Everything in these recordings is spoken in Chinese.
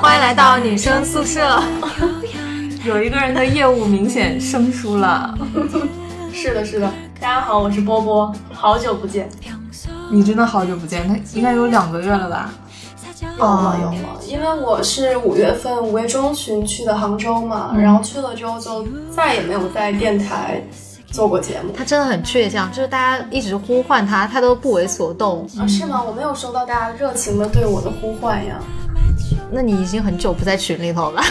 欢迎来到女生宿舍。有一个人的业务明显生疏了。是的，是的。大家好，我是波波，好久不见。你真的好久不见，他应该有两个月了吧？有了，有了。因为我是五月份五月中旬去的杭州嘛，然后去了之后就再也没有在电台做过节目。他真的很倔强，就是大家一直呼唤他，他都不为所动。啊，是吗？我没有收到大家热情的对我的呼唤呀。那你已经很久不在群里头了，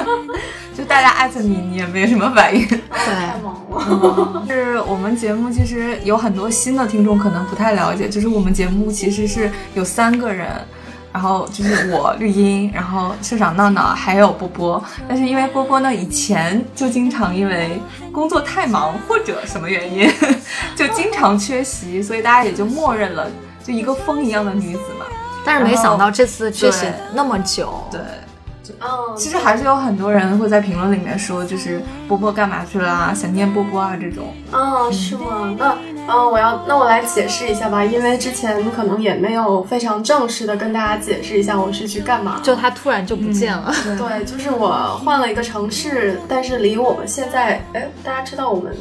就大家艾特你，你也没什么反应。对，太忙了。就是我们节目其实有很多新的听众可能不太了解，就是我们节目其实是有三个人，然后就是我绿茵，然后社长闹闹，还有波波。但是因为波波呢以前就经常因为工作太忙或者什么原因，就经常缺席，所以大家也就默认了，就一个风一样的女子嘛。但是没想到这次缺席那么久，对，嗯，其实还是有很多人会在评论里面说，就是波波干嘛去了啊，想念波波啊这种。哦，是吗？那，嗯，我要，那我来解释一下吧，因为之前可能也没有非常正式的跟大家解释一下我是去干嘛。就他突然就不见了。对，就是我换了一个城市，但是离我们现在，哎，大家知道我们。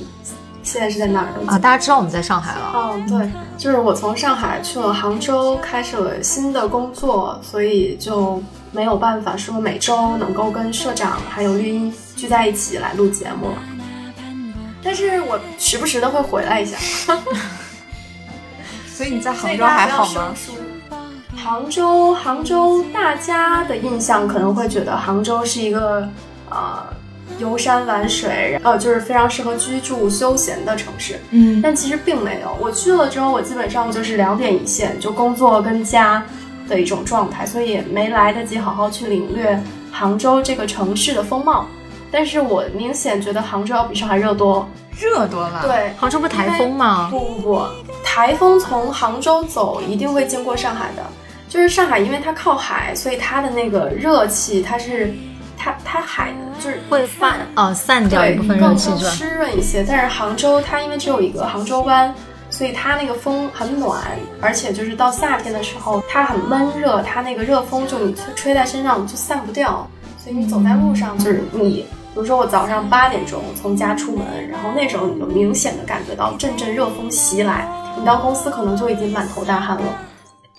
现在是在哪儿啊？大家知道我们在上海了。哦，对，就是我从上海去了杭州，开始了新的工作，所以就没有办法说每周能够跟社长还有绿茵聚在一起来录节目了。但是我时不时的会回来一下。所以你在杭州还好吗？杭州，杭州，大家的印象可能会觉得杭州是一个呃。游山玩水，然后，就是非常适合居住休闲的城市。嗯，但其实并没有。我去了之后，我基本上就是两点一线，就工作跟家的一种状态，所以也没来得及好好去领略杭州这个城市的风貌。但是我明显觉得杭州要比上海热多，热多了。对，杭州不台风吗？不不不，台风从杭州走一定会经过上海的。就是上海，因为它靠海，所以它的那个热气，它是。它它海就是会散哦，散掉一部分热气，更湿润一些。但是杭州它因为只有一个杭州湾，所以它那个风很暖，而且就是到夏天的时候它很闷热，它那个热风就吹在身上就散不掉，所以你走在路上就是你，比如说我早上八点钟从家出门，然后那时候你就明显的感觉到阵阵热风袭来，你到公司可能就已经满头大汗了。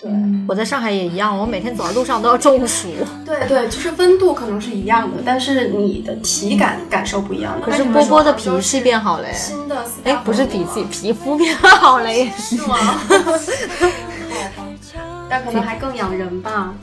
对，我在上海也一样，我每天走在路上都要中暑。对对，就是温度可能是一样的，但是你的体感感受不一样。可是波波的脾气变好了，新的哎，不是脾气，皮肤变好了，是吗？但可能还更养人吧，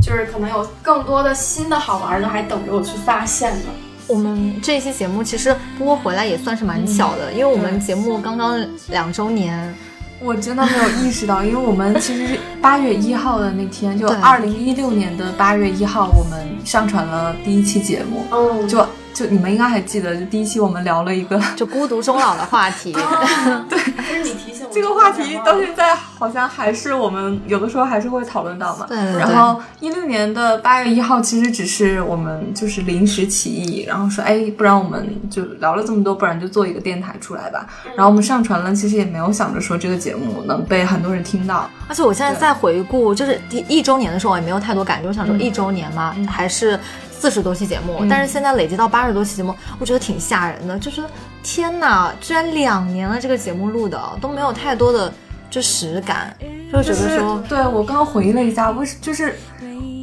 就是可能有更多的新的好玩的还等着我去发现呢。我们这一期节目其实波波回来也算是蛮巧的，因为我们节目刚刚两周年。我真的没有意识到，因为我们其实八月一号的那天，就二零一六年的八月一号，我们上传了第一期节目。嗯，就就你们应该还记得，就第一期我们聊了一个 就孤独终老的话题。对，不是你提醒我。这个话题到现在好像还是我们有的时候还是会讨论到嘛。对。然后一六年的八月一号，其实只是我们就是临时起意，然后说，哎，不然我们就聊了这么多，不然就做一个电台出来吧。然后我们上传了，其实也没有想着说这个节目能被很多人听到。而且我现在在回顾，就是第一周年的时候，我也没有太多感觉。我想说，一周年嘛，还是四十多期节目，但是现在累积到八十多期节目，我觉得挺吓人的。就是天哪，居然两年了，这个节目录的都没有太多的就实感，就觉得说，对我刚刚回忆了一下，我就是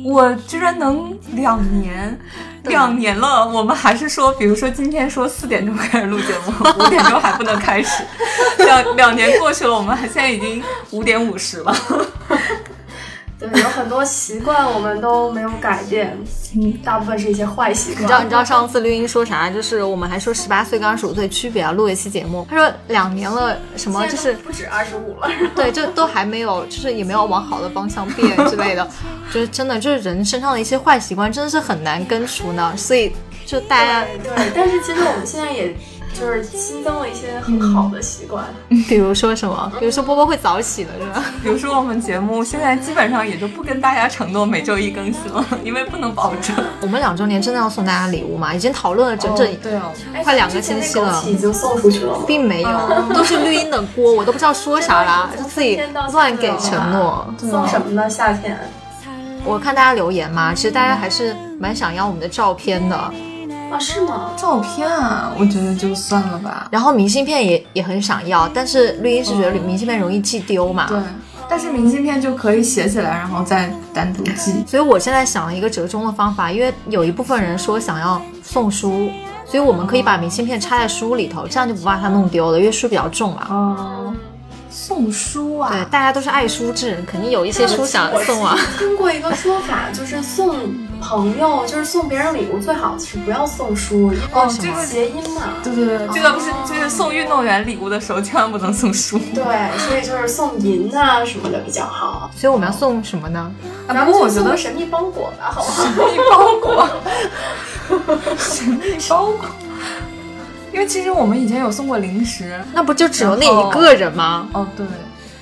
我居然能两年，两年了，我们还是说，比如说今天说四点钟开始录节目，五点钟还不能开始，两两年过去了，我们还现在已经五点五十了。对，有很多习惯我们都没有改变，嗯，大部分是一些坏习惯。你知道，你知道上次绿茵说啥？就是我们还说十八岁跟二十五岁区别啊，录一期节目。他说两年了，什么就是不止二十五了。对，就都还没有，就是也没有往好的方向变之类的。就是真的，就是人身上的一些坏习惯，真的是很难根除呢。所以就大家对，但是其实我们现在也。就是新增了一些很好的习惯，比如说什么？比如说波波会早起了，是吧？比如说我们节目现在基本上也就不跟大家承诺每周一更新了，因为不能保证。我们两周年真的要送大家礼物吗？已经讨论了整整对哦，快两个星期了，已经送出去了，并没有，都是绿茵的锅，我都不知道说啥了，就自己乱给承诺。送什么呢？夏天。我看大家留言嘛，其实大家还是蛮想要我们的照片的，啊，是吗？照片啊，我觉得就算了吧。然后明信片也也很想要，但是绿茵是觉得明信片容易寄丢嘛，对，但是明信片就可以写起来，然后再单独寄。所以我现在想了一个折中的方法，因为有一部分人说想要送书，所以我们可以把明信片插在书里头，这样就不怕它弄丢了，因为书比较重嘛。哦，送书啊？对，大家都是爱书之人，肯定有一些书想送啊。听过一个说法，就是送朋友，就是送别人礼物，最好是不要送书，因为哦什么这个谐音嘛。对对对，这个不是就是送运动员礼物的时候，千万不能送书。对，所以就是送银啊什么的比较好。所以我们要送什么呢？啊，然不过我觉得神秘包裹吧，好不好？神秘包裹，神秘包裹。因为其实我们以前有送过零食，那不就只有那一个人吗？哦对，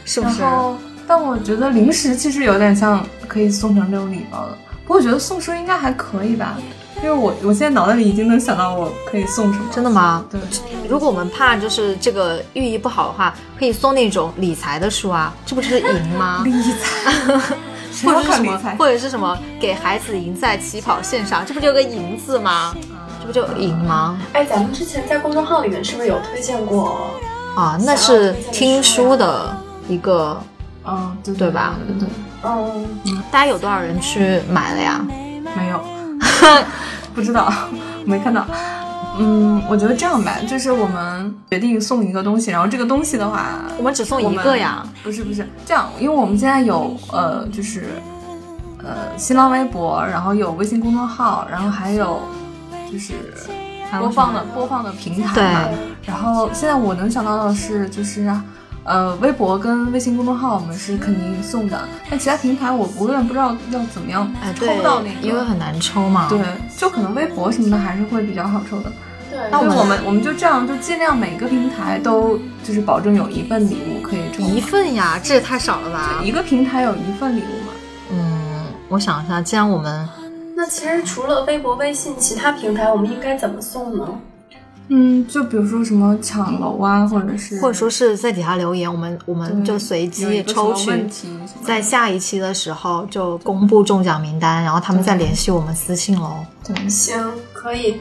是不是？然后，但我觉得零食其实有点像可以送成这种礼包的。不过我觉得送书应该还可以吧，因为我我现在脑袋里已经能想到我可以送什么。真的吗？对，如果我们怕就是这个寓意不好的话，可以送那种理财的书啊，这不就是赢吗？理财，或者是什么？或者是什么给孩子赢在起跑线上，这不就有个赢字吗？这不就赢吗？哎，咱们之前在公众号里面是不是有推荐过？啊，那是听书的一个，嗯，对对吧对对对，嗯，大家有多少人去买了呀？没有，不知道，没看到。嗯，我觉得这样吧，就是我们决定送一个东西，然后这个东西的话，我们只送一个呀。不是不是这样，因为我们现在有呃，就是呃新浪微博，然后有微信公众号，然后还有就是播放的播放的平台嘛。然后现在我能想到的是，就是呃微博跟微信公众号我们是肯定送的，但其他平台我我有点不知道要怎么样抽哎，对到那个，，因为很难抽嘛。对，就可能微博什么的还是会比较好抽的。对。那我们我们我们就这样，就尽量每个平台都就是保证有一份礼物可以抽。一份呀，这也太少了吧？一个平台有一份礼物嘛？嗯，我想一下，既然我们那其实除了微博、微信，其他平台我们应该怎么送呢？嗯，就比如说什么抢楼啊，或者是或者说是在底下留言，我们我们就随机抽取在下一期的时候就公布中奖名单，然后他们再联系我们私信喽。对行，可以。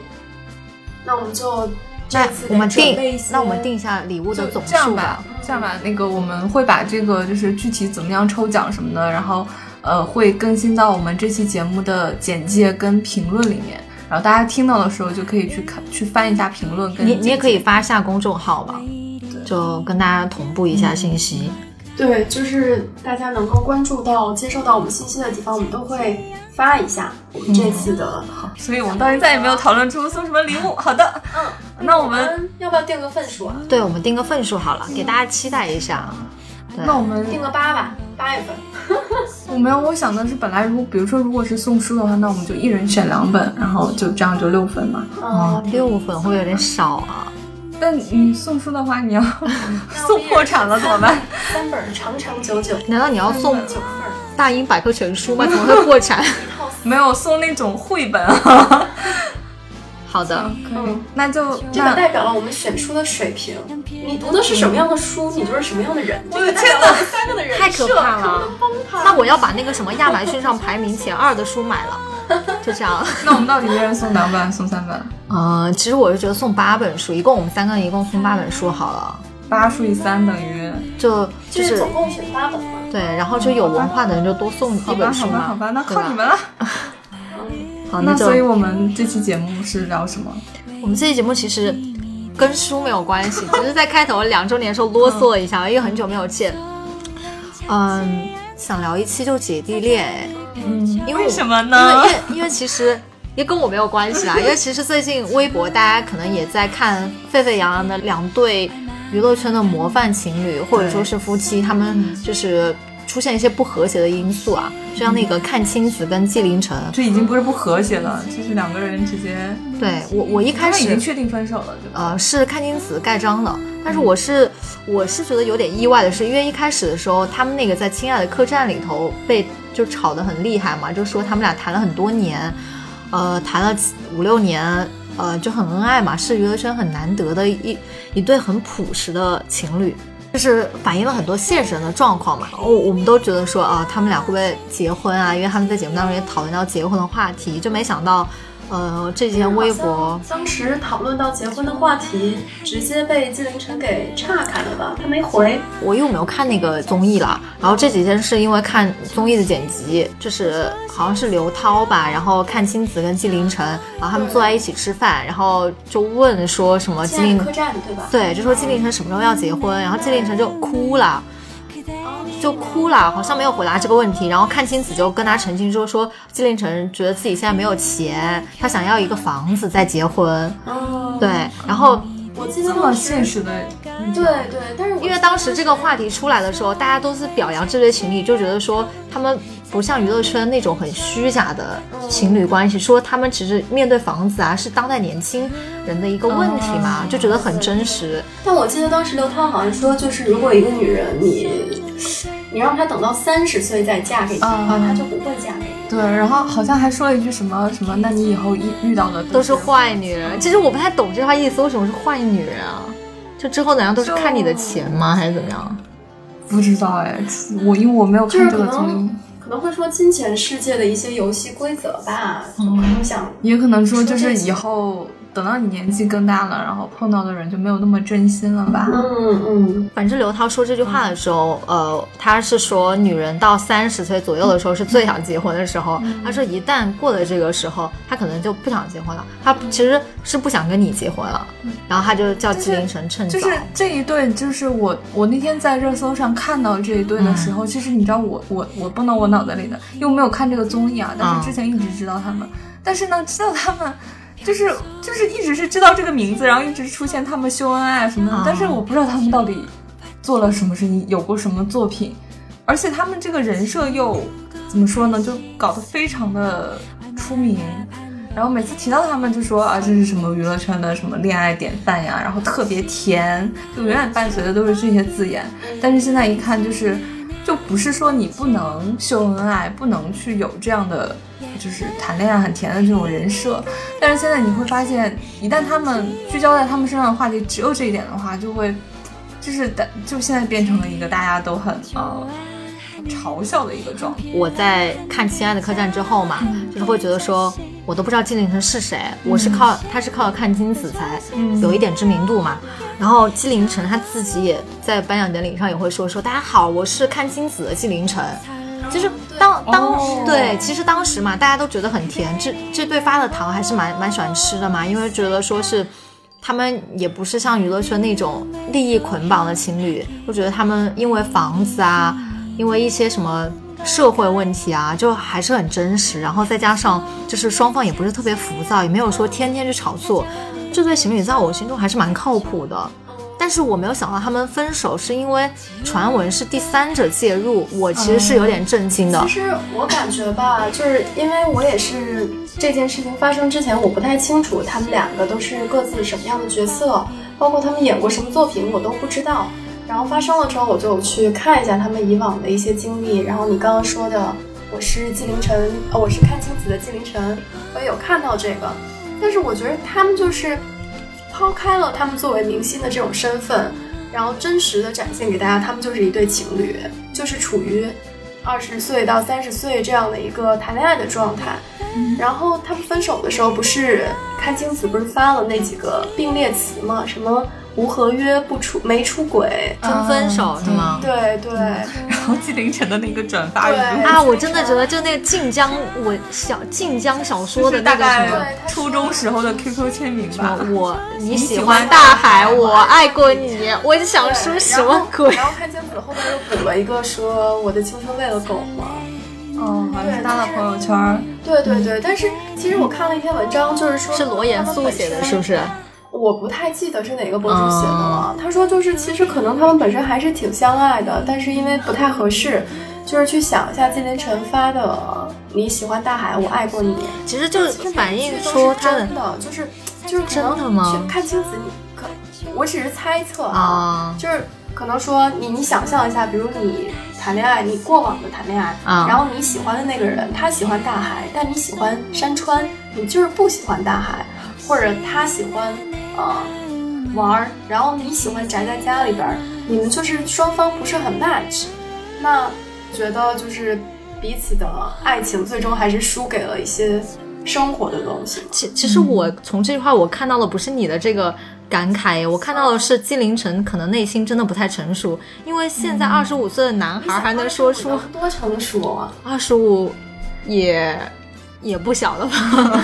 那我们就这那次我们定那我们定一下礼物的就总这样吧数吧。，这样吧，那个我们会把这个就是具体怎么样抽奖什么的，然后呃会更新到我们这期节目的简介跟评论里面，然后大家听到的时候就可以去看去翻一下评论跟你你也可以发下公众号嘛，就跟大家同步一下信息。对，就是大家能够关注到、接受到我们信息的地方，我们都会发一下我们这次的。所以我们到现在也没有讨论出送什么礼物。好的，嗯，那我们要不要定个份数啊？对，我们定个份数好了，给大家期待一下。对那我们定个八吧，八月份。我没有，我想的是本来如果比如说如果是送书的话，那我们就一人选两本，然后就这样就六分嘛。哦嗯，，六分会不会有点少啊？但你送书的话，你要 送破产了怎么办？三本长长久久，难道你要送九份，大英百科全书吗？怎么会破产？没有送那种绘本啊。好的，可以，那就这个代表了我们选书的水平。你读的是什么样的书，你就是什么样的人。这个代表了我们三个的人太可怕了。那我要把那个什么亚马逊上排名前二的书买了，就这样。那我们到底一人送两本，送三本？呃，其实我是觉得送八本书，一共我们三个人一共送八本书好了，八除以三等于就就就是是总共选八本嘛。对，然后就有文化的人就多送，一本书好吧，好嘛，吧，那靠你们了。好，那所以我们这期节目是聊什么？我们这期节目其实跟书没有关系，只是在开头两周年的时候啰嗦了一下，因为很久没有见。嗯，想聊一期就姐弟恋，哎嗯，因为为什么因呢为？因为因为其实也跟我没有关系啊，因为其实最近微博大家可能也在看沸沸扬扬的两对娱乐圈的模范情侣，或者说是夫妻，他们就是出现一些不和谐的因素啊，就像那个阚清子跟纪凌尘，这已经不是不和谐了，就是两个人直接，对我我一开始已经确定分手了，对吧？呃，是阚清子盖章了，但是我是我是觉得有点意外的是，因为一开始的时候，他们那个在《亲爱的客栈》里头被就吵得很厉害嘛，就说他们俩谈了很多年，呃，谈了五六年，呃，就很恩爱嘛，是娱乐圈很难得的一一对很朴实的情侣。就是反映了很多现实的状况嘛。我我们都觉得说啊，他们俩会不会结婚啊？因为他们在节目当中也讨论到结婚的话题，就没想到。呃，这几天微博当时讨论到结婚的话题，直接被纪凌尘给岔开了吧？他没回。我又没有看那个综艺了。然后这几天是因为看综艺的剪辑，就是好像是刘涛吧，然后阚清子跟纪凌尘，然后他们坐在一起吃饭，然后就问说什么纪凌客栈对吧？对，就说纪凌尘什么时候要结婚，然后纪凌尘就哭了。就哭了，好像没有回答这个问题。然后阚清子就跟他澄清说，说纪凌尘觉得自己现在没有钱，他想要一个房子再结婚。对，然后我记得这么现实的，对对，但是因为当时这个话题出来的时候，大家都是表扬这对情侣，就觉得说他们。不像娱乐圈那种很虚假的情侣关系，说他们其实面对房子啊，是当代年轻人的一个问题嘛，就觉得很真实。但我记得当时刘涛好像说，就是如果一个女人你你让她等到三十岁再嫁给你的话，她就不会嫁给你。对，然后好像还说了一句什么什么，那你以后遇遇到的都是坏女人。其实我不太懂这句话意思，为什么是坏女人啊？就之后怎样都是看你的钱吗？还是怎么样？不知道哎，我因为我没有看这个综艺。可能会说金钱世界的一些游戏规则吧，嗯，想也可能说就是以后。等到你年纪更大了，然后碰到的人就没有那么真心了吧？嗯嗯。反正刘涛说这句话的时候，呃，他是说女人到三十岁左右的时候是最想结婚的时候。他说一旦过了这个时候，他可能就不想结婚了。他其实是不想跟你结婚了。然后他就叫纪凌尘趁早。就是这一对，就是我我那天在热搜上看到这一对的时候，其实你知道我我我蹦到我脑袋里的，又没有看这个综艺啊，但是之前一直知道他们，但是呢，知道他们。就是就是一直是知道这个名字，然后一直出现他们秀恩爱什么的，但是我不知道他们到底做了什么事情，有过什么作品，而且他们这个人设又怎么说呢？就搞得非常的出名，然后每次提到他们就说啊，这是什么娱乐圈的什么恋爱典范呀，然后特别甜，就永远伴随的都是这些字眼。但是现在一看，就是就不是说你不能秀恩爱，不能去有这样的。就是谈恋爱很甜的这种人设，但是现在你会发现，一旦他们聚焦在他们身上的话题只有这一点的话，就会，就是的，就现在变成了一个大家都很呃嘲笑的一个状态。我在看《亲爱的客栈》之后嘛，就是会觉得说，我都不知道纪凌尘是谁，我是靠他是靠看金子才有一点知名度嘛。然后纪凌尘他自己也在颁奖典礼上也会说说，大家好，我是看金子的纪凌尘。就是当当对，其实当时嘛，大家都觉得很甜。这这对发的糖还是蛮蛮喜欢吃的嘛，因为觉得说是他们也不是像娱乐圈那种利益捆绑的情侣，我觉得他们因为房子啊，因为一些什么社会问题啊，就还是很真实。然后再加上就是双方也不是特别浮躁，也没有说天天去炒作，这对情侣在我心中还是蛮靠谱的。但是我没有想到他们分手是因为传闻是第三者介入，我其实是有点震惊的。其实我感觉吧，就是因为我也是这件事情发生之前，我不太清楚他们两个都是各自什么样的角色，包括他们演过什么作品，我都不知道。然后发生了之后，我就去看一下他们以往的一些经历。然后你刚刚说的，我是纪凌尘，呃，我是阚清子的纪凌尘，我也有看到这个。但是我觉得他们就是。抛开了他们作为明星的这种身份，然后真实的展现给大家，他们就是一对情侣，就是处于二十岁到三十岁这样的一个谈恋爱的状态。然后他们分手的时候，不是阚清子不是发了那几个并列词吗？什么？无合约不出没出轨真分手是吗？对对，然后纪凌尘的那个转发语啊，我真的觉得就那个晋江我小晋江小说的那个什么初中时候的 QQ 签名吧，我你喜欢大海，我爱过你，我就想说什么鬼？然后阚清子后面又补了一个说我的青春喂了狗吗？哦，好像是发了朋友圈。对对对，但是其实我看了一篇文章，就是说是罗严素写的，是不是？我不太记得是哪个博主写的了。他说，就是其实可能他们本身还是挺相爱的，但是因为不太合适，就是去想一下纪凌尘发的“你喜欢大海，我爱过你”，其实就反映出他的，就是就是真的吗？看清子，你可我只是猜测啊，就是可能说你你想象一下，比如你谈恋爱，你过往的谈恋爱，然后你喜欢的那个人他喜欢大海，但你喜欢山川，你就是不喜欢大海，或者他喜欢。呃，玩儿，然后你喜欢宅在家里边儿，你们就是双方不是很 match，那觉得就是彼此的爱情最终还是输给了一些生活的东西。其其实我从这句话我看到的不是你的这个感慨，我看到的是纪凌尘可能内心真的不太成熟，因为现在二十五岁的男孩还能说出多成熟啊，二十五也也不小了吧？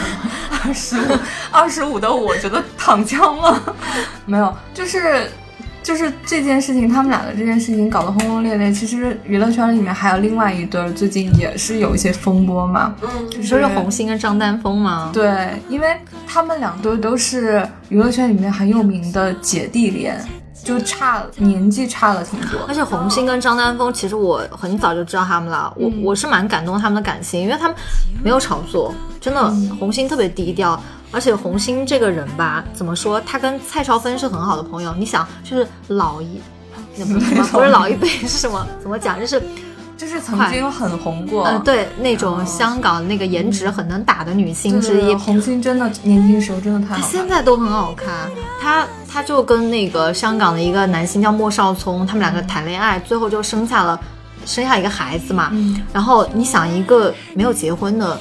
二十五，二十五的我觉得躺枪了，没有，就是就是这件事情，他们俩的这件事情搞得轰轰烈烈。其实娱乐圈里面还有另外一对儿，最近也是有一些风波嘛。嗯，你说是红星跟张丹峰吗？对，因为他们两对都是娱乐圈里面很有名的姐弟恋，就差年纪差了挺多。而且红星跟张丹峰，其实我很早就知道他们了，我我是蛮感动他们的感情，因为他们没有炒作，真的，红星特别低调。而且红星这个人吧，怎么说？他跟蔡少芬是很好的朋友。你想，就是老一，那 不是不是老一辈是什么？怎么讲？就是就是曾经很红过，呃，对，那种香港那个颜值很能打的女星之一。红星真的年轻时候真的太好看，现在都很好看。她她就跟那个香港的一个男星叫莫少聪，他们两个谈恋爱，最后就生下了生下一个孩子嘛。然后你想，一个没有结婚的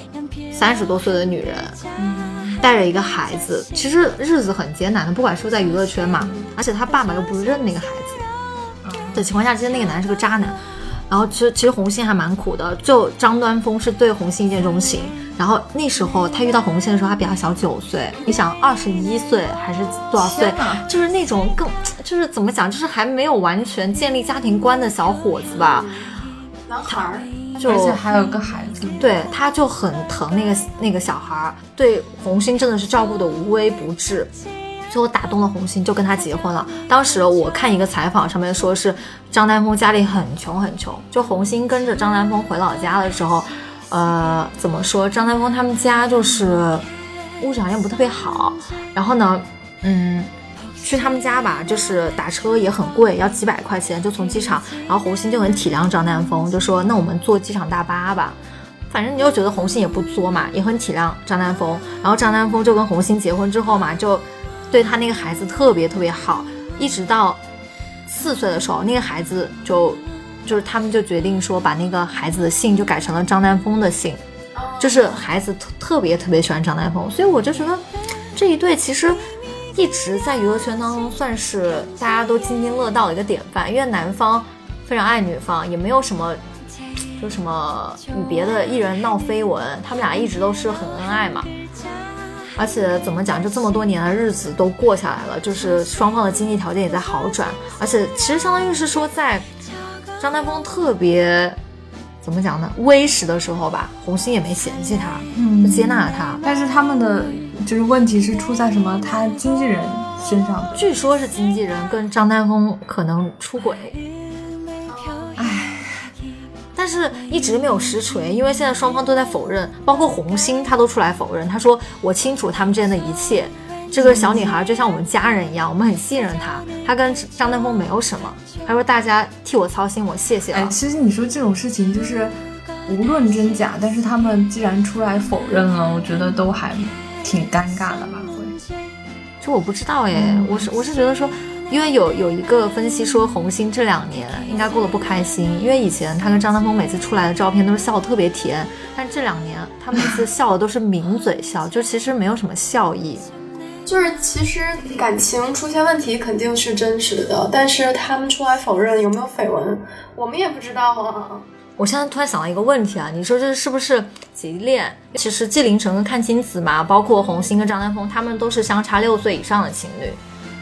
三十多岁的女人。带着一个孩子，其实日子很艰难的，不管是在娱乐圈嘛，而且他爸爸又不认那个孩子的情况下，其实那个男人是个渣男。然后其实其实红星还蛮苦的，就张端峰是对红星一见钟情，然后那时候他遇到红星的时候，他比他小九岁，你想二十一岁还是多少岁，就是那种更就是怎么讲，就是还没有完全建立家庭观的小伙子吧，男孩儿。而且还有个孩子，对，他就很疼那个那个小孩儿，对红星真的是照顾的无微不至，最后打动了红星，就跟他结婚了。当时我看一个采访，上面说是张丹峰家里很穷很穷，就红星跟着张丹峰回老家的时候，呃，怎么说？张丹峰他们家就是物质条件不特别好，然后呢，嗯。去他们家吧，就是打车也很贵，要几百块钱。就从机场，然后红星就很体谅张丹峰，就说那我们坐机场大巴吧。反正你就觉得红星也不作嘛，也很体谅张丹峰。然后张丹峰就跟红星结婚之后嘛，就对他那个孩子特别特别好，一直到四岁的时候，那个孩子就就是他们就决定说把那个孩子的姓就改成了张丹峰的姓，就是孩子特特别特别喜欢张丹峰，所以我就觉得这一对其实。一直在娱乐圈当中算是大家都津津乐道的一个典范，因为男方非常爱女方，也没有什么就什么与别的艺人闹绯闻，他们俩一直都是很恩爱嘛。而且怎么讲，就这么多年的日子都过下来了，就是双方的经济条件也在好转，而且其实相当于是说，在张丹峰特别怎么讲呢，微时的时候吧，红星也没嫌弃他，嗯，接纳了他，但是他们的。就是问题是出在什么？他经纪人身上，据说是经纪人跟张丹峰可能出轨，唉，但是一直没有实锤，因为现在双方都在否认，包括红星他都出来否认，他说我清楚他们之间的一切，这个小女孩就像我们家人一样，我们很信任她，她跟张丹峰没有什么，他说大家替我操心，我谢谢。哎，其实你说这种事情就是无论真假，但是他们既然出来否认了，我觉得都还。挺尴尬的吧？会，就我不知道哎，我是我是觉得说，因为有有一个分析说红星这两年应该过得不开心，因为以前他跟张丹峰每次出来的照片都是笑得特别甜，但这两年他每次笑的都是抿嘴笑，就其实没有什么笑意。就是其实感情出现问题肯定是真实的，但是他们出来否认有没有绯闻，我们也不知道啊。我现在突然想到一个问题啊，你说这是不是姐恋？其实纪凌尘跟阚清子嘛，包括红星跟张丹峰，他们都是相差六岁以上的情侣。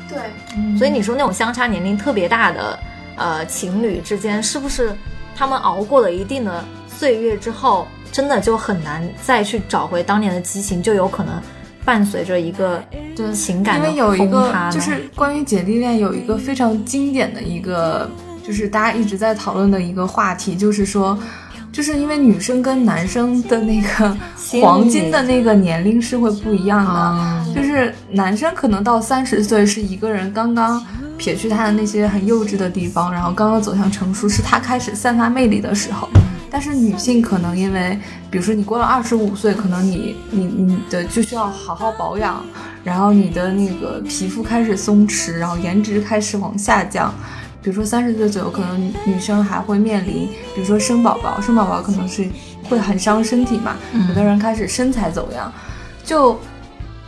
对，所以你说那种相差年龄特别大的呃情侣之间，是不是他们熬过了一定的岁月之后，真的就很难再去找回当年的激情，就有可能伴随着一个情感的因为有一个就是关于姐弟恋有一个非常经典的一个。就是大家一直在讨论的一个话题，就是说，就是因为女生跟男生的那个黄金的那个年龄是会不一样的，就是男生可能到三十岁是一个人刚刚撇去他的那些很幼稚的地方，然后刚刚走向成熟，是他开始散发魅力的时候。但是女性可能因为，比如说你过了二十五岁，可能你你你的就需要好好保养，然后你的那个皮肤开始松弛，然后颜值开始往下降。比如说三十岁左右，可能女生还会面临，比如说生宝宝，生宝宝可能是会很伤身体嘛，有的人开始身材走样，就。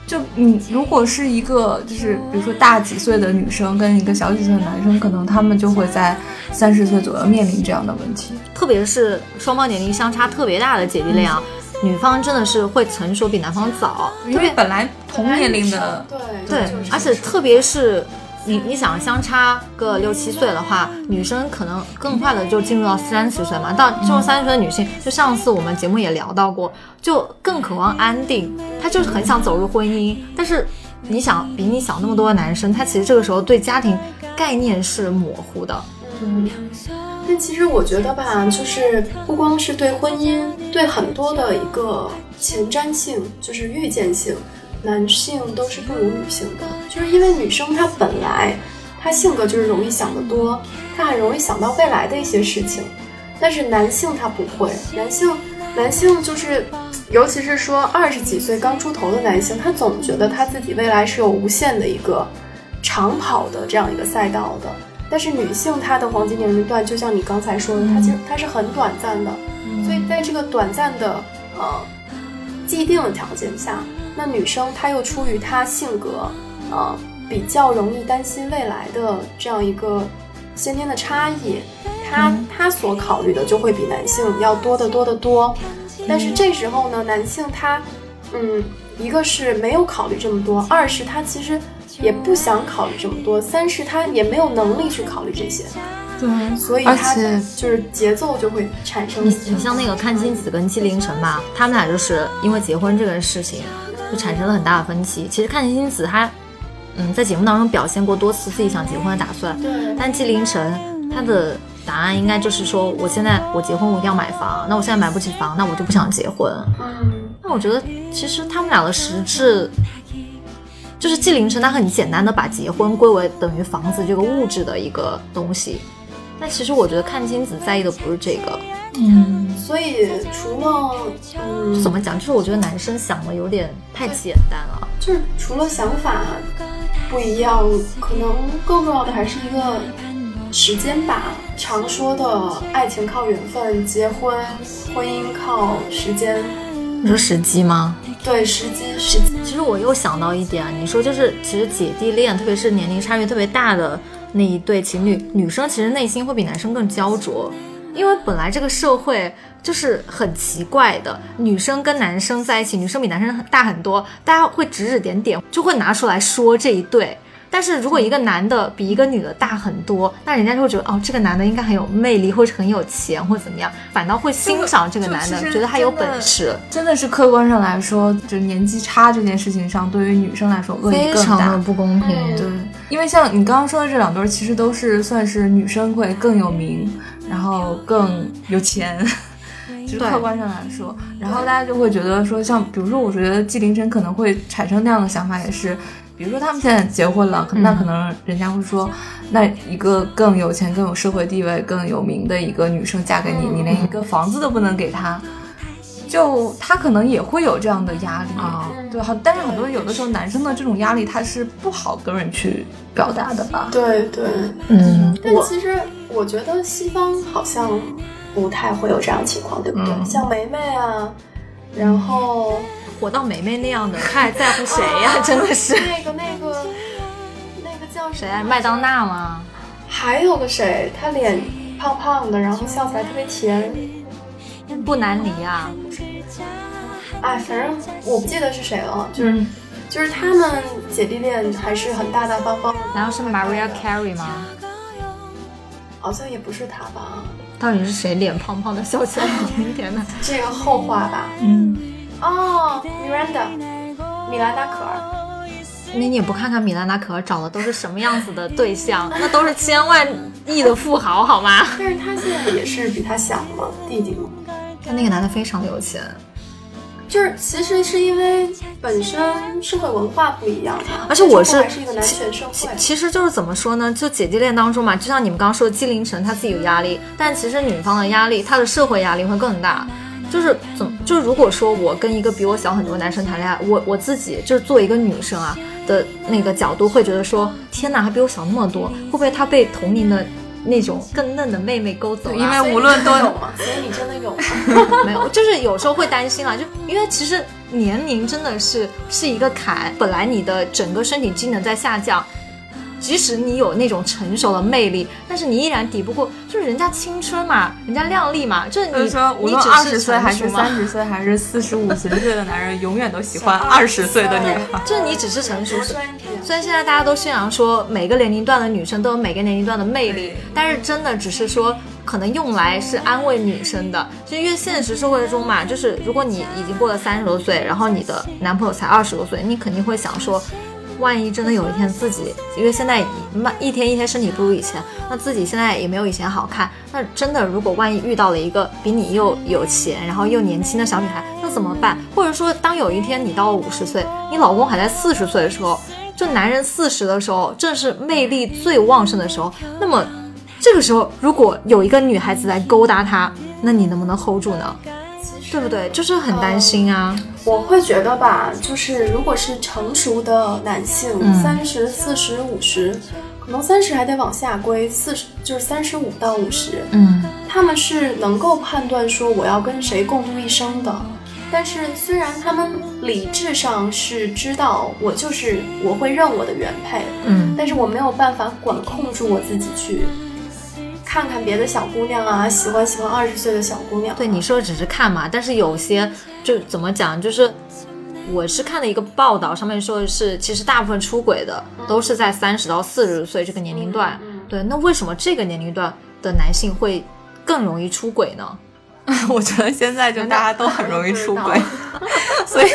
就你如果是一个就是比如说大几岁的女生跟一个小几岁的男生，可能他们就会在三十岁左右面临这样的问题。特别是双方年龄相差特别大的姐弟恋啊，女方真的是会成熟比男方早，因为本来同年龄的对对，而且特别是。你你想相差个六七岁的话，女生可能更快的就进入到三十岁嘛。到进入三十岁的女性，就上次我们节目也聊到过，就更渴望安定，她就是很想走入婚姻。但是你想，比你小那么多的男生，他其实这个时候对家庭概念是模糊的。嗯，但其实我觉得吧，就是不光是对婚姻，对很多的一个前瞻性，就是预见性。男性都是不如女性的，就是因为女生她本来她性格就是容易想得多，她很容易想到未来的一些事情，但是男性他不会，男性男性就是，尤其是说二十几岁刚出头的男性，他总觉得他自己未来是有无限的一个长跑的这样一个赛道的，但是女性她的黄金年龄段，就像你刚才说的，她其实她是很短暂的，所以在这个短暂的呃既定的条件下。那女生她又出于她性格，呃，比较容易担心未来的这样一个先天的差异，她她所考虑的就会比男性要多得多得多。但是这时候呢，男性他，嗯，一个是没有考虑这么多，二是他其实也不想考虑这么多，三是他也没有能力去考虑这些。对，所以他就是节奏就会产生。你你像那个阚清子跟纪凌尘吧，他们俩就是因为结婚这个事情。就产生了很大的分歧。其实阚清子她，嗯，在节目当中表现过多次自己想结婚的打算。对。但纪凌尘他的答案应该就是说，我现在我结婚我一定要买房，那我现在买不起房，那我就不想结婚。嗯。那我觉得其实他们俩的实质，就是纪凌尘他很简单的把结婚归为等于房子这个物质的一个东西。但其实我觉得阚清子在意的不是这个。嗯，所以除了嗯，怎么讲？就是我觉得男生想的有点太简单了。就是除了想法不一样，可能更重要的还是一个时间吧。常说的爱情靠缘分，结婚婚姻靠时间。你说时机吗？对，时机时机。其实我又想到一点，你说就是其实姐弟恋，特别是年龄差距特别大的那一对情侣，女生其实内心会比男生更焦灼。因为本来这个社会就是很奇怪的，女生跟男生在一起，女生比男生大很多，大家会指指点点，就会拿出来说这一对。但是如果一个男的比一个女的大很多，那人家就会觉得哦，这个男的应该很有魅力，或者很有钱，或者怎么样，反倒会欣赏这个男的，觉得他有本事。真的是客观上来说，就年纪差这件事情上，对于女生来说恶意更大，不公平。对，因为像你刚刚说的这两对，其实都是算是女生会更有名。然后更有钱，就是客观上来说，然后大家就会觉得说，像比如说，我觉得纪凌尘可能会产生那样的想法，也是，比如说他们现在结婚了，那可能人家会说，那一个更有钱、更有社会地位、更有名的一个女生嫁给你，你连一个房子都不能给她。就他可能也会有这样的压力。啊，对，好，但是很多有的时候男生的这种压力他是不好跟人去表达的吧？对对，嗯，但其实我觉得西方好像不太会有这样情况，对不对？像梅梅啊，然后火到梅梅那样的，他还在乎谁呀？真的是那个那个那个叫谁啊？麦当娜吗？还有个谁？他脸胖胖的，然后笑起来特别甜。不难离啊！哎，反正我不记得是谁了，就是就是他们姐弟恋还是很大大方方。难道是 Maria Carey 吗？好像也不是他吧？到底是谁脸胖胖的，笑起来甜甜的？这个后话吧。嗯。哦，Miranda，米兰达可儿。那你也不看看米兰达可儿找的都是什么样子的对象？那都是千万亿的富豪，好吗？但是他现在也是比他小嘛，弟弟嘛。但那个男的非常的有钱，就是其实是因为本身社会文化不一样嘛，而且我是是一个男权社会，其实就是怎么说呢？就姐弟恋当中嘛，就像你们刚刚说的，纪凌尘他自己有压力，但其实女方的压力，她的社会压力会更大。就是怎么，就如果说我跟一个比我小很多男生谈恋爱，我我自己就是作为一个女生啊的那个角度，会觉得说，天哪，他比我小那么多，会不会他被同龄的那种更嫩的妹妹勾走了。因为无论都有吗？所以你真的有吗？没有，就是有时候会担心啊，就因为其实年龄真的是是一个坎，本来你的整个身体机能在下降。即使你有那种成熟的魅力，但是你依然抵不过，就是人家青春嘛，人家靓丽嘛，就是你，说无论二十岁还是三十岁还是四十五十岁的男人，永远都喜欢二十岁的女孩。就是你只是成熟。虽然现在大家都宣扬说每个年龄段的女生都有每个年龄段的魅力，但是真的只是说可能用来是安慰女生的。就因为现实社会中嘛，就是如果你已经过了三十多岁，然后你的男朋友才二十多岁，你肯定会想说。万一真的有一天自己，因为现在慢一天一天身体不如以前，那自己现在也没有以前好看。那真的，如果万一遇到了一个比你又有钱，然后又年轻的小女孩，那怎么办？或者说，当有一天你到了五十岁，你老公还在四十岁的时候，就男人四十的时候，正是魅力最旺盛的时候。那么，这个时候如果有一个女孩子来勾搭他，那你能不能 hold 住呢？对不对？就是很担心啊。我会觉得吧，就是如果是成熟的男性，三十四十五十，可能三十还得往下归，四十就是三十五到五十，嗯，他们是能够判断说我要跟谁共度一生的。但是虽然他们理智上是知道我就是我会认我的原配，嗯，但是我没有办法管控住我自己去。看看别的小姑娘啊，喜欢喜欢二十岁的小姑娘。对你说只是看嘛，但是有些就怎么讲，就是我是看了一个报道，上面说的是，其实大部分出轨的都是在三十到四十岁这个年龄段。对，那为什么这个年龄段的男性会更容易出轨呢？我觉得现在就大家都很容易出轨，所以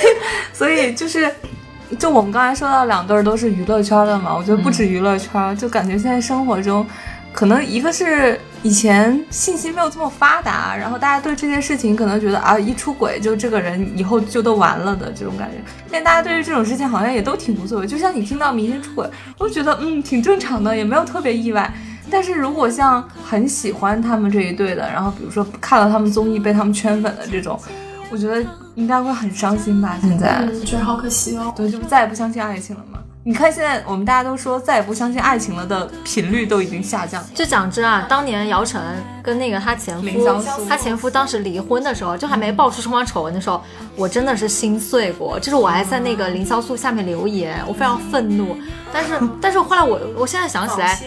所以就是，就我们刚才说到两对都是娱乐圈的嘛，我觉得不止娱乐圈，就感觉现在生活中。可能一个是以前信息没有这么发达，然后大家对这件事情可能觉得啊，一出轨就这个人以后就都完了的这种感觉。现在大家对于这种事情好像也都挺无所谓，就像你听到明星出轨，我觉得嗯挺正常的，也没有特别意外。但是如果像很喜欢他们这一对的，然后比如说看了他们综艺被他们圈粉的这种，我觉得应该会很伤心吧。现在觉得好可惜哦，对，就再也不相信爱情了嘛。你看，现在我们大家都说再也不相信爱情了的频率都已经下降。就讲真啊，当年姚晨跟那个她前夫，她前夫当时离婚的时候，就还没爆出双方丑闻的时候，我真的是心碎过。就是我还在那个凌潇肃下面留言，我非常愤怒。但是，但是后来我，我现在想起来，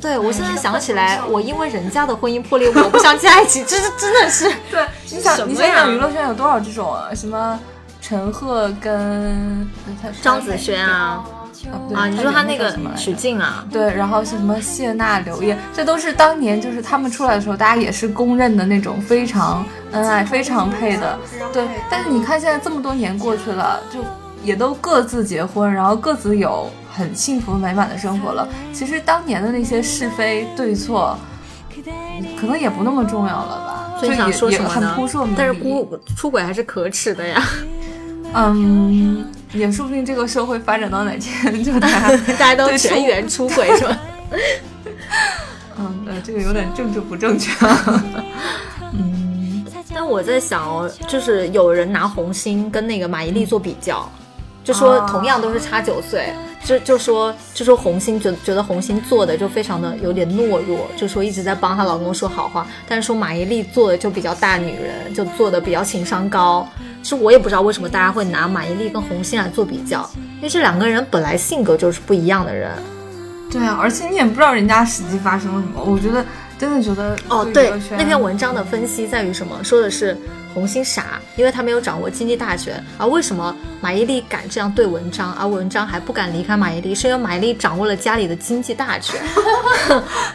对我现在想起来，我因为人家的婚姻破裂，我不相信爱情，这是真的是。对，你想，你想想娱乐圈有多少这种啊？什么陈赫跟张子萱啊？啊，你说他那个许静啊，对，然后是什么谢娜、刘烨，这都是当年就是他们出来的时候，大家也是公认的那种非常恩爱、非常配的。对，但是你看现在这么多年过去了，就也都各自结婚，然后各自有很幸福美满的生活了。其实当年的那些是非对错，可能也不那么重要了吧？所以想说什么呢？但是出出轨还是可耻的呀。嗯。也说不定这个社会发展到哪天，就大家 大家都全员出轨是吧？嗯，对，这个有点政治不正确。嗯，但我在想哦，就是有人拿红星跟那个马伊琍做比较，就说同样都是差九岁。就就说就说红星觉觉得红星做的就非常的有点懦弱，就说一直在帮她老公说好话，但是说马伊琍做的就比较大女人，就做的比较情商高。其实我也不知道为什么大家会拿马伊琍跟红星来做比较，因为这两个人本来性格就是不一样的人。对啊，而且你也不知道人家实际发生了什么，我觉得真的觉得哦，对，那篇文章的分析在于什么？说的是。红星傻，因为他没有掌握经济大权。而为什么马伊琍敢这样对文章，而文章还不敢离开马伊琍？是因为马伊琍掌握了家里的经济大权。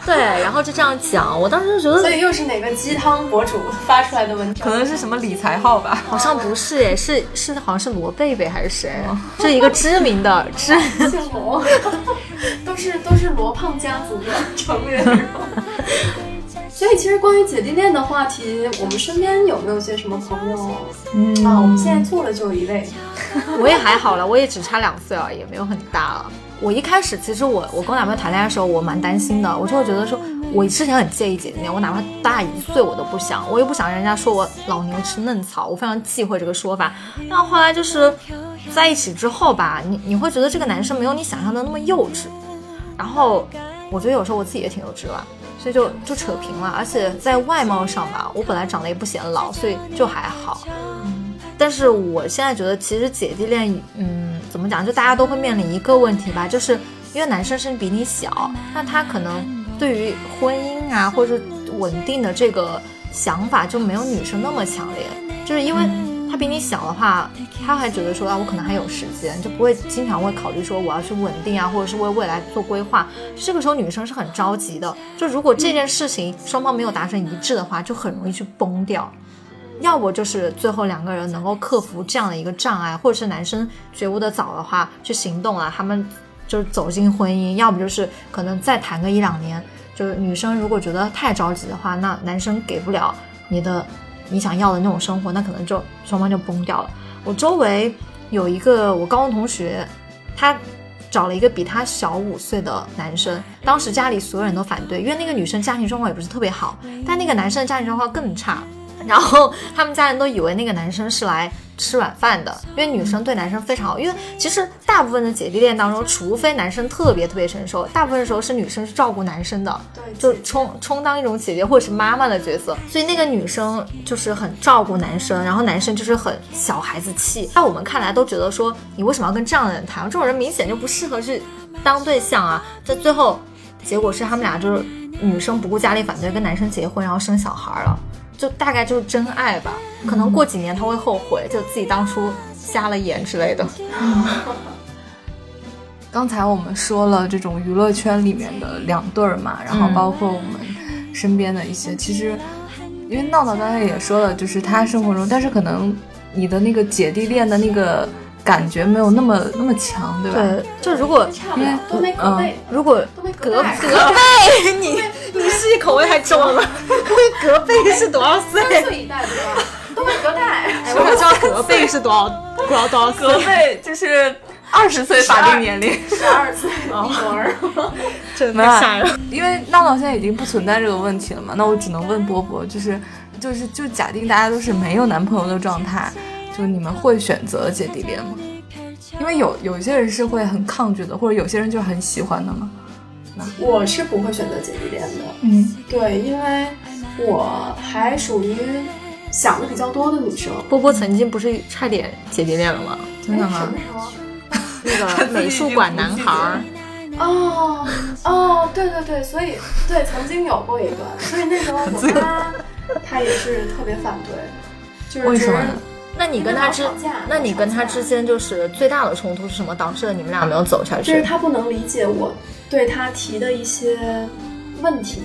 对，然后就这样讲，我当时就觉得，所以又是哪个鸡汤博主发出来的文章？可能是什么理财号吧？好像不是，诶，是是好像是罗贝贝还是谁？是一个知名的知姓罗，都是都是罗胖家族的成员。所以其实关于姐弟恋的话题，我们身边有没有些什么朋友？嗯啊，我们现在做的就一位，我也还好了，我也只差两岁啊，也，没有很大了。我一开始其实我我跟我男朋友谈恋爱的时候，我蛮担心的，我就会觉得说，我之前很介意姐弟恋，我哪怕大一岁我都不想，我又不想人家说我老牛吃嫩草，我非常忌讳这个说法。但后来就是在一起之后吧，你你会觉得这个男生没有你想象的那么幼稚，然后我觉得有时候我自己也挺幼稚吧。所以就就扯平了。而且在外貌上吧，我本来长得也不显老，所以就还好。但是我现在觉得，其实姐弟恋，嗯，怎么讲？就大家都会面临一个问题吧，就是因为男生是比你小，那他可能对于婚姻啊，或者稳定的这个想法就没有女生那么强烈，就是因为他比你小的话，他还觉得说啊，我可能还有时间，就不会经常会考虑说我要去稳定啊，或者是为未来做规划。这个时候女生是很着急的，就如果这件事情双方没有达成一致的话，就很容易去崩掉。要不就是最后两个人能够克服这样的一个障碍，或者是男生觉悟的早的话去行动了，他们就是走进婚姻；要不就是可能再谈个一两年，就是女生如果觉得太着急的话，那男生给不了你的你想要的那种生活，那可能就双方就崩掉了。我周围有一个我高中同学，他找了一个比他小五岁的男生，当时家里所有人都反对，因为那个女生家庭状况也不是特别好，但那个男生的家庭状况更差。然后他们家人都以为那个男生是来吃软饭的，因为女生对男生非常好。因为其实大部分的姐弟恋当中，除非男生特别特别成熟，大部分时候是女生是照顾男生的，对，就充充当一种姐姐或者是妈妈的角色。所以那个女生就是很照顾男生，然后男生就是很小孩子气。在我们看来都觉得说，你为什么要跟这样的人谈？这种人明显就不适合去当对象啊。在最后，结果是他们俩就是女生不顾家里反对，跟男生结婚，然后生小孩了。就大概就是真爱吧，可能过几年他会后悔，就自己当初瞎了眼之类的。刚才我们说了这种娱乐圈里面的两对儿嘛，然后包括我们身边的一些，其实因为闹闹刚才也说了，就是他生活中，但是可能你的那个姐弟恋的那个感觉没有那么那么强，对吧？对，就如果差不了，都没隔辈，如果都没隔隔辈，你你是口味太重了，隔辈是多少岁？三岁一代的吧，都没隔代。哎，我想知道隔辈是多少多少多少隔？辈就是二十岁法定年龄。十二岁 真的吓人。因为闹闹现在已经不存在这个问题了嘛，那我只能问波波，就是就是就假定大家都是没有男朋友的状态，就你们会选择姐弟恋吗？因为有有些人是会很抗拒的，或者有些人就很喜欢的嘛。我是不会选择姐弟恋的。嗯，对，因为我还属于想的比较多的女生。波波曾经不是差点姐弟恋了吗？真的吗哎什？么时候？那个 美术馆男孩儿，哦哦，对对对，所以对曾经有过一段，所以那时候我妈她也是特别反对，就是为什么呢那你跟他之那你跟他之间就是最大的冲突是什么？导致了你们俩没有走下去就是他？不能理解我对他提的一些问题，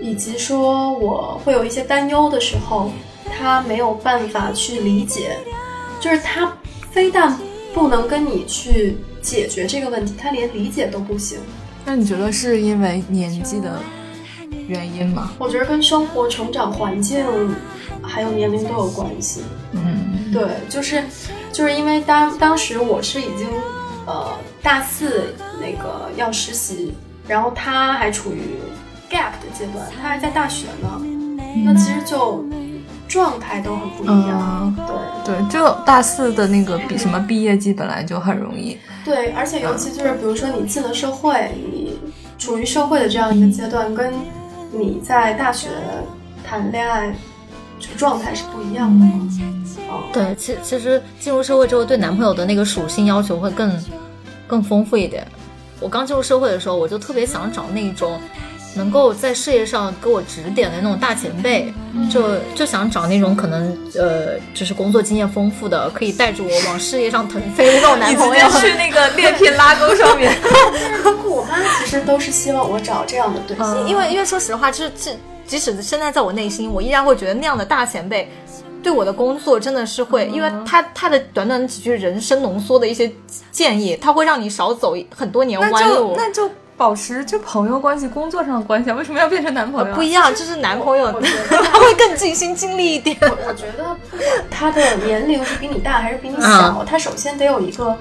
以及说我会有一些担忧的时候，他没有办法去理解，就是他非但不能跟你去解决这个问题，他连理解都不行。那你觉得是因为年纪的原因吗？我觉得跟生活、成长环境还有年龄都有关系。嗯，对，就是就是因为当当时我是已经呃大四那个要实习，然后他还处于 gap 的阶段，他还在大学呢，那其实就状态都很不一样。对对，就大四的那个比什么毕业季本来就很容易。对，而且尤其就是比如说你进了社会，你处于社会的这样一个阶段，跟你在大学谈恋爱这个状态是不一样的吗。哦，对，其其实进入社会之后，对男朋友的那个属性要求会更更丰富一点。我刚进入社会的时候，我就特别想找那种能够在事业上给我指点的那种大前辈，就就想找那种可能呃，就是工作经验丰富的，可以带着我往事业上腾飞的那种男朋友。去那个 猎聘拉钩上面。包括 我妈其实都是希望我找这样的对象。因为因为说实话，就是这即使现在在我内心，我依然会觉得那样的大前辈。对我的工作真的是会，因为他他的短短几句人生浓缩的一些建议，他会让你少走很多年弯路。那就那就保持就朋友关系、工作上的关系啊，为什么要变成男朋友啊？不一样，就是男朋友他会更尽心尽力一点。我我觉得不管他的年龄是比你大还是比你小，他首先得有一个，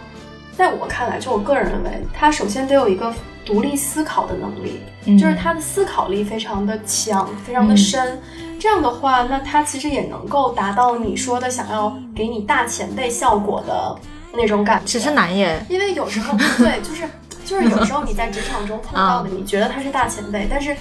在我看来，就我个人认为，他首先得有一个独立思考的能力，嗯就是他的思考力非常的强，非常的深。这样的话，那他其实也能够达到你说的想要给你大前辈效果的那种感觉。其实难耶，因为有时候对，就是 就是有时候你在职场中碰到的，你觉得他是大前辈，但是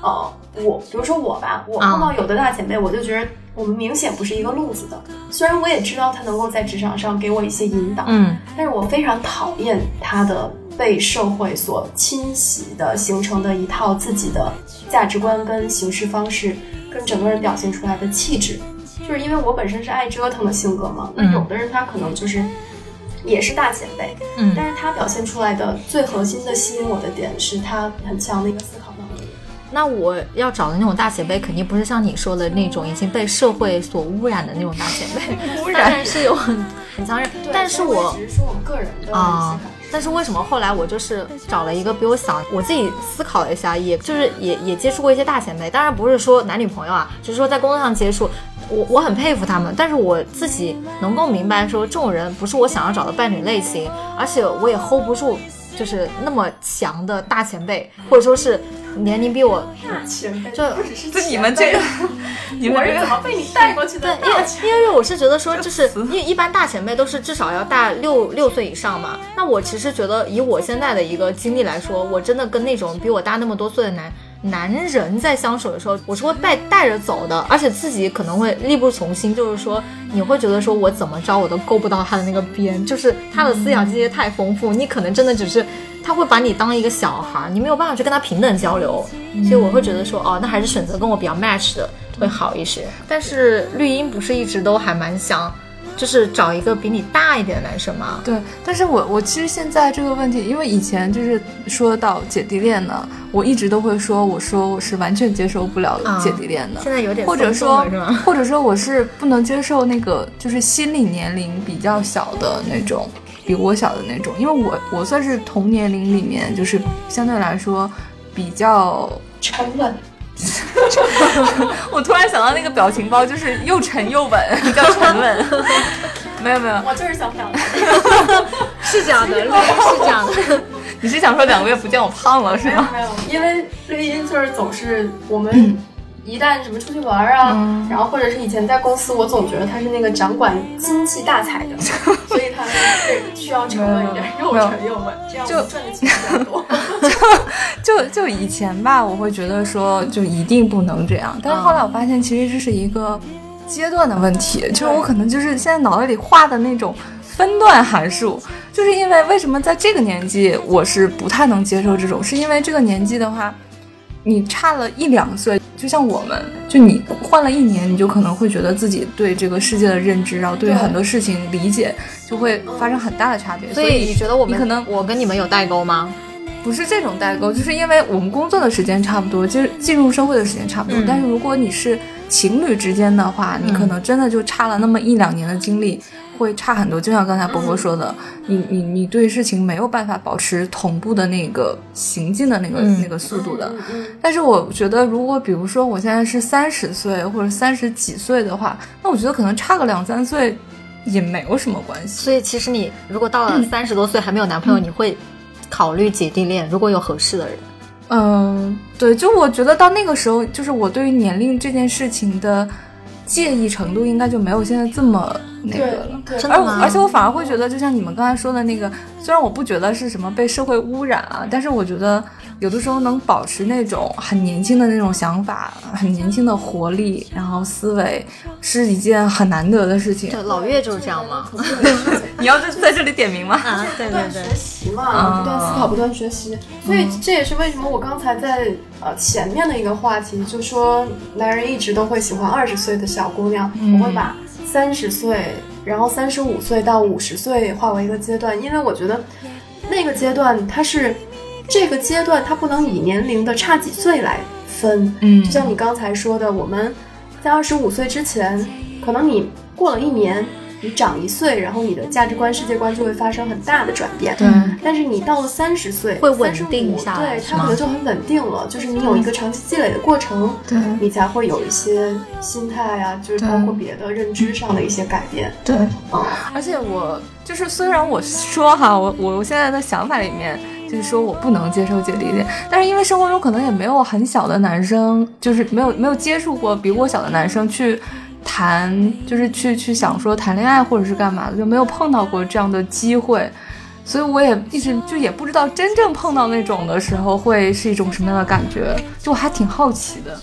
呃，我比如说我吧，我碰到有的大前辈，我就觉得我们明显不是一个路子的。虽然我也知道他能够在职场上给我一些引导，嗯，但是我非常讨厌他的被社会所侵袭的形成的一套自己的价值观跟行事方式，跟整个人表现出来的气质。就是因为我本身是爱折腾的性格嘛，那有的人他可能就是也是大前辈，嗯但是他表现出来的最核心的吸引我的点是他很强的一个思考能力。那我要找的那种大前辈，肯定不是像你说的那种已经被社会所污染的那种大前辈，污当然是有很很强人，但是我只是说我个人的一些。但是为什么后来我就是找了一个比我小，我自己思考了一下，也就是也也接触过一些大前辈，当然不是说男女朋友啊，只是说在工作上接触，我我很佩服他们，但是我自己能够明白说这种人不是我想要找的伴侣类型，而且我也 hold 不住，就是那么强的大前辈，或者说是年龄比我大前辈，就不只是就你们这个，你们我是怎么被你带过去的？对，因为因为我是觉得说，就是一一般大前辈都是至少要大六六岁以上嘛。那我其实觉得，以我现在的一个经历来说，我真的跟那种比我大那么多岁的男男人在相处的时候，我是会带带着走的，而且自己可能会力不从心，就是说你会觉得说我怎么着我都够不到他的那个边，就是他的思想境界太丰富，你可能真的只是他会把你当一个小孩儿，你没有办法去跟他平等交流，所以我会觉得说，哦，那还是选择跟我比较 match 的会好一些。但是绿茵不是一直都还蛮想，就是找一个比你大一点的男生吗？对，但是我我其实现在这个问题，因为以前就是说到姐弟恋呢，我一直都会说，我说我是完全接受不了啊姐弟恋的，现在有点或者说？或者说我是不能接受那个就是心理年龄比较小的那种，比我小的那种，因为我我算是同年龄里面就是相对来说比较，沉稳，我突然想到那个表情包，就是又沉又稳，叫沉稳。没有没有，我就是想漂亮。是这样的，绿茵是这样的。你是想说两个月不见我胖了是吗？没有没有，因为绿茵就是总是我们一旦什么出去玩啊，嗯然后或者是以前在公司，我总觉得他是那个掌管经济大财的，所以他是需要沉稳一点，又沉又稳，这样就赚的钱比较多。就就以前吧，我会觉得说就一定不能这样，但是后来我发现其实这是一个阶段的问题，就是我可能就是现在脑袋里画的那种分段函数，就是因为为什么在这个年纪我是不太能接受这种，是因为这个年纪的话，你差了一两岁，就像我们，就你换了一年，你就可能会觉得自己对这个世界的认知，然后对对很多事情理解就会发生很大的差别，所以你觉得我们你可能我跟你们有代沟吗？不是这种代沟，就是因为我们工作的时间差不多，就是进入社会的时间差不多。嗯但是如果你是情侣之间的话，你可能真的就差了那么一两年的经历，会差很多。就像刚才波波说的，你你你对事情没有办法保持同步的那个行进的那个、嗯那个速度的。但是我觉得，如果比如说我现在是三十岁或者三十几岁的话，那我觉得可能差个两三岁也没有什么关系。所以其实你如果到了三十多岁还没有男朋友，你会考虑姐弟恋，如果有合适的人。嗯，对，就我觉得到那个时候，就是我对于年龄这件事情的介意程度，应该就没有现在这么那个了。而而且我反而会觉得，就像你们刚才说的那个，虽然我不觉得是什么被社会污染啊，但是我觉得有的时候能保持那种很年轻的那种想法，很年轻的活力，然后思维，是一件很难得的事情。对，老岳就是这样吗？你要在在这里点名吗？啊，对不断学习嘛，不断思考，不断学习，所以这也是为什么我刚才在呃前面的一个话题，就说男人一直都会喜欢二十岁的小姑娘，我会把三十岁，然后三十五岁到五十岁划为一个阶段，因为我觉得那个阶段它是这个阶段，它不能以年龄的差几岁来分，嗯。就像你刚才说的，我们在二十五岁之前，可能你过了一年，你长一岁，然后你的价值观、世界观就会发生很大的转变。对。但是你到了三十岁，会稳35定下来对，它可能就很稳定了，就是你有一个长期积累的过程，对。你才会有一些心态啊，就是包括别的认知上的一些改变。对。嗯，而且我就是，虽然我说哈，我我我现在的想法里面就是说我不能接受姐弟恋，但是因为生活中可能也没有很小的男生，就是没有没有接触过比我小的男生去谈，就是去去想说谈恋爱或者是干嘛的，就没有碰到过这样的机会。所以我也一直就也不知道真正碰到那种的时候会是一种什么样的感觉，就我还挺好奇的。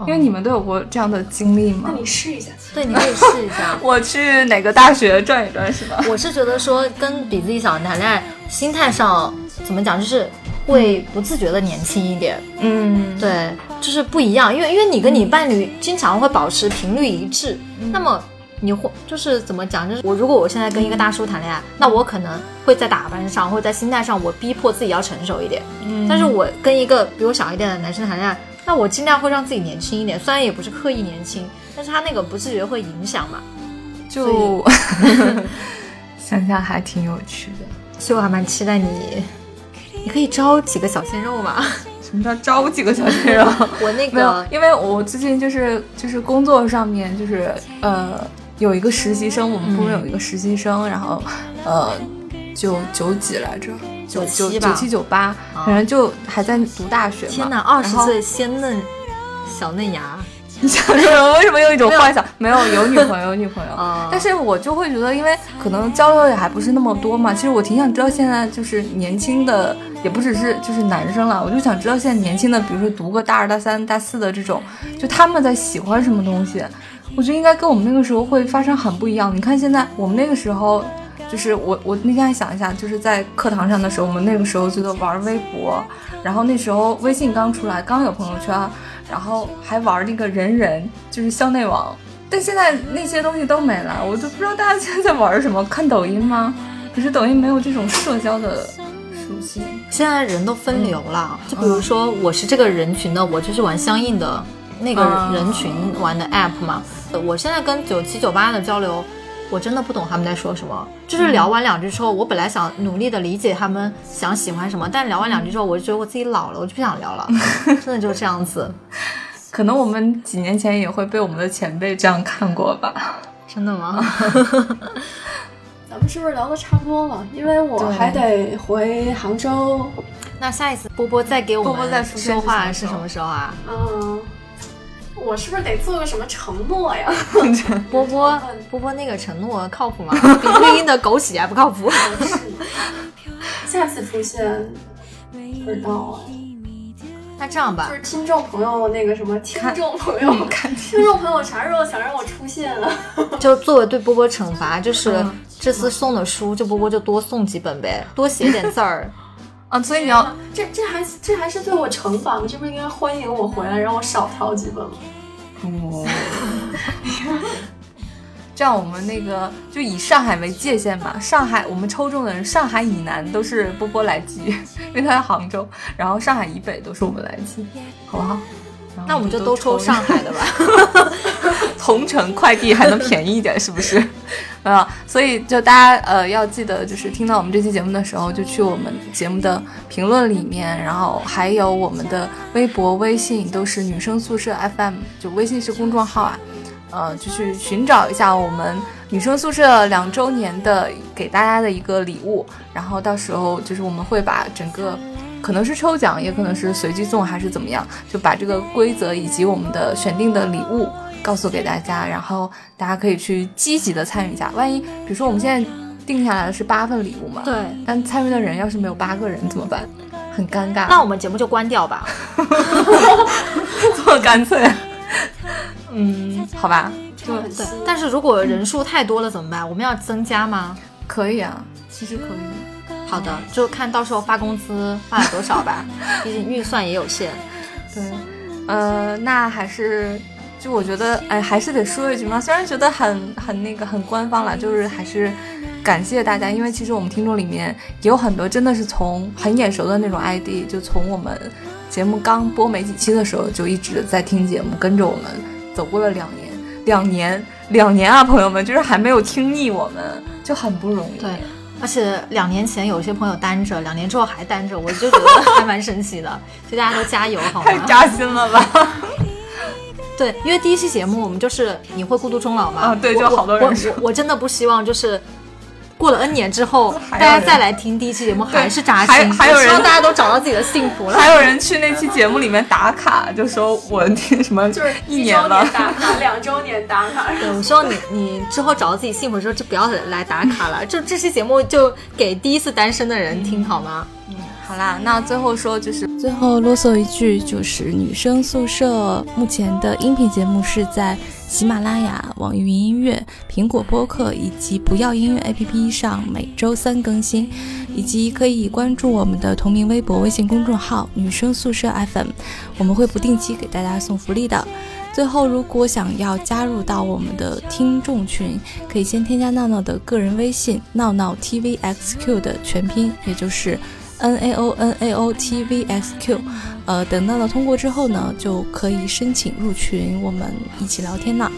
因为你们都有过这样的经历吗？那你试一下，对，你可以试一下。我去哪个大学转一转是吧？我是觉得说跟比自己小的谈恋爱，心态上怎么讲，就是会不自觉的年轻一点。嗯，对，就是不一样，因为因为你跟你伴侣经常会保持频率一致，那么你会就是怎么讲，就是我如果我现在跟一个大叔谈恋爱，那我可能会在打扮上或者在心态上，我逼迫自己要成熟一点。嗯但是我跟一个比我小一点的男生谈恋爱，那我尽量会让自己年轻一点，虽然也不是刻意年轻，但是他那个不自觉会影响嘛。就 想想还挺有趣的。所以我还蛮期待你，你可以招几个小鲜肉嘛。什么叫招几个小鲜肉？我那没有个，因为我最近就是就是工作上面就是呃有一个实习生，我们部门有一个实习生，然后呃九九几来着，九九97吧九七九八，反正就还在读大学嘛。天哪，二十岁鲜嫩小嫩芽，你想说什么？为什么有一种幻想？没有有女朋友，有女朋友。啊但是我就会觉得，因为可能交流也还不是那么多嘛。其实我挺想知道现在就是年轻的，也不只是就是男生了，我就想知道现在年轻的，比如说读个大二、大三、大四的这种，就他们在喜欢什么东西。我觉得应该跟我们那个时候会发生很不一样。你看现在我们那个时候。就是我，我那天还想一下，就是在课堂上的时候，我们那个时候觉得玩微博，然后那时候微信刚出来，刚有朋友圈，然后还玩那个人人，就是校内网。但现在那些东西都没了，我都不知道大家现在在玩什么，看抖音吗？可是抖音没有这种社交的属性。现在人都分流了，就比如说我是这个人群的，我就是玩相应的那个人群玩的 app 嘛。呃我现在跟九七九八的交流，我真的不懂他们在说什么。就是聊完两句之后，我本来想努力的理解他们想喜欢什么，但聊完两句之后，我就觉得我自己老了，我就不想聊了，真的就是这样子，可能我们几年前也会被我们的前辈这样看过吧。真的吗？咱们是不是聊的差不多了？因为我还得回杭州。那下一次波波再给我波波再们说话是是什么什么时候啊？嗯，我是不是得做个什么承诺呀？波波波波那个承诺靠谱吗？比绿茵的狗血还不靠谱。下次出现不知道哎。那这样吧就，是听众朋友那个什么，听众朋友，听众朋友啥时候想让我出现啊？就作为对波波惩罚，就是嗯这次送的书，就波波就多送几本呗，多写点字儿。啊，所以你要这这还这还是对我惩罚吗？这不是应该欢迎我回来，让我少挑几本吗？哦，这样我们那个就以上海为界限吧，上海我们抽中的人，上海以南都是波波来寄，因为他在杭州，然后上海以北都是我们来寄，好不好？那我们就都抽抽上海的吧。同城快递还能便宜一点，是不是？啊，所以就大家呃要记得，就是听到我们这期节目的时候，就去我们节目的评论里面，然后还有我们的微博、微信都是女生宿舍 FM，就微信是公众号啊，呃，就去寻找一下我们女生宿舍两周年的给大家的一个礼物，然后到时候就是我们会把整个。可能是抽奖，也可能是随机送，还是怎么样，就把这个规则以及我们的选定的礼物告诉给大家，然后大家可以去积极的参与一下。万一比如说我们现在定下来的是八份礼物嘛，对，但参与的人要是没有八个人怎么办？很尴尬。那我们节目就关掉吧。这么干脆？嗯，好吧，就对，但是如果人数太多了怎么办？我们要增加吗？可以啊，其实可以。好的，就看到时候发工资发了多少吧，毕竟预算也有限。对，呃，那还是就我觉得，哎，还是得说一句嘛，虽然觉得很很那个很官方了，就是还是感谢大家，因为其实我们听众里面也有很多真的是从很眼熟的那种 ID，就从我们节目刚播没几期的时候就一直在听节目，跟着我们走过了两年，两年，两年啊，朋友们，就是还没有听腻我们，就很不容易。对，而且两年前有些朋友单着，两年之后还单着，我就觉得还蛮神奇的。就大家都加油好吗？太扎心了吧？对，因为第一期节目我们就是你会孤独终老吗？啊对就好多人我说我我真的不希望就是。过了 N 年之后，大家再来听第一期节目还是扎还心。还有人希望大家都找到自己的幸福了。还有人去那期节目里面打卡，就说我听什么就是一年了，打卡，两周年打卡。对，我 希望你你之后找到自己幸福之后，就不要来打卡了。就这期节目就给第一次单身的人听好吗？好啦，那最后说就是最后啰嗦一句，就是女生宿舍目前的音频节目是在喜马拉雅、网易云音乐、苹果播客以及不要音乐 APP 上每周三更新，以及可以关注我们的同名微博、微信公众号“女生宿舍 FM”，我们会不定期给大家送福利的。最后，如果想要加入到我们的听众群，可以先添加闹闹的个人微信“闹闹 TVXQ” 的全拼，也就是 N A O N A O T V X Q。呃，等到了通过之后呢，就可以申请入群，我们一起聊天啦。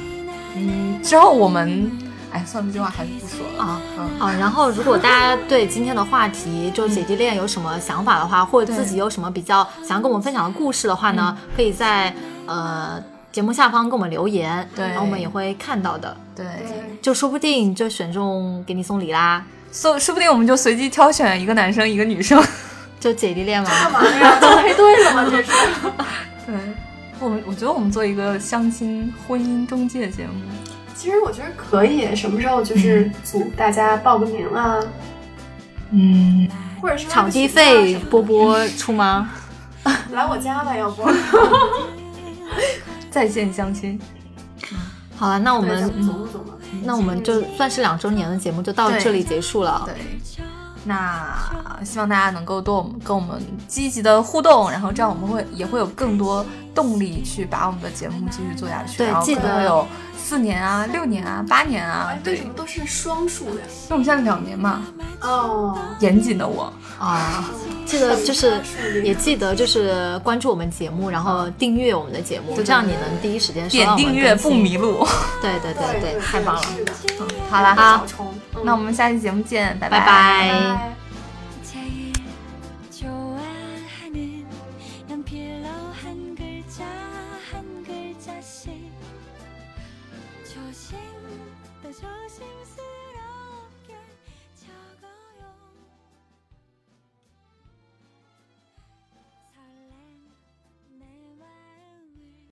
嗯，之后我们，哎，算了，这句话还是不说了啊。嗯，好，然后如果大家对今天的话题，就姐弟恋有什么想法的话，或者自己有什么比较想要跟我们分享的故事的话呢，可以在呃节目下方给我们留言，对然后我们也会看到的。对，就说不定就选中给你送礼啦，说说不定我们就随机挑选一个男生一个女生。就姐弟恋嘛。干嘛呀？都配对了吗？这是。对，我们我觉得我们做一个相亲婚姻中介节目，其实我觉得可以，什么时候就是组大家报个名啊，嗯，或者是场地费波波出吗？来我家吧，要不？在线相亲。好了，那我我们总总总的。那我们就算是两周年的节目就到这里结束了。对，那希望大家能够多我们跟我们积极的互动，然后这样我们会也会有更多动力去把我们的节目继续做下去。然后对记得可能会有四年啊、六年啊、八年啊对，什么都是双数的？为我们现在两年嘛，哦，严谨的我，啊，记得就是也记得就是关注我们节目，然后订阅我们的节目，这样你能第一时间收点订阅不迷路。对对对对，太棒了。是的，好啦，那我们下期节目见，拜。拜拜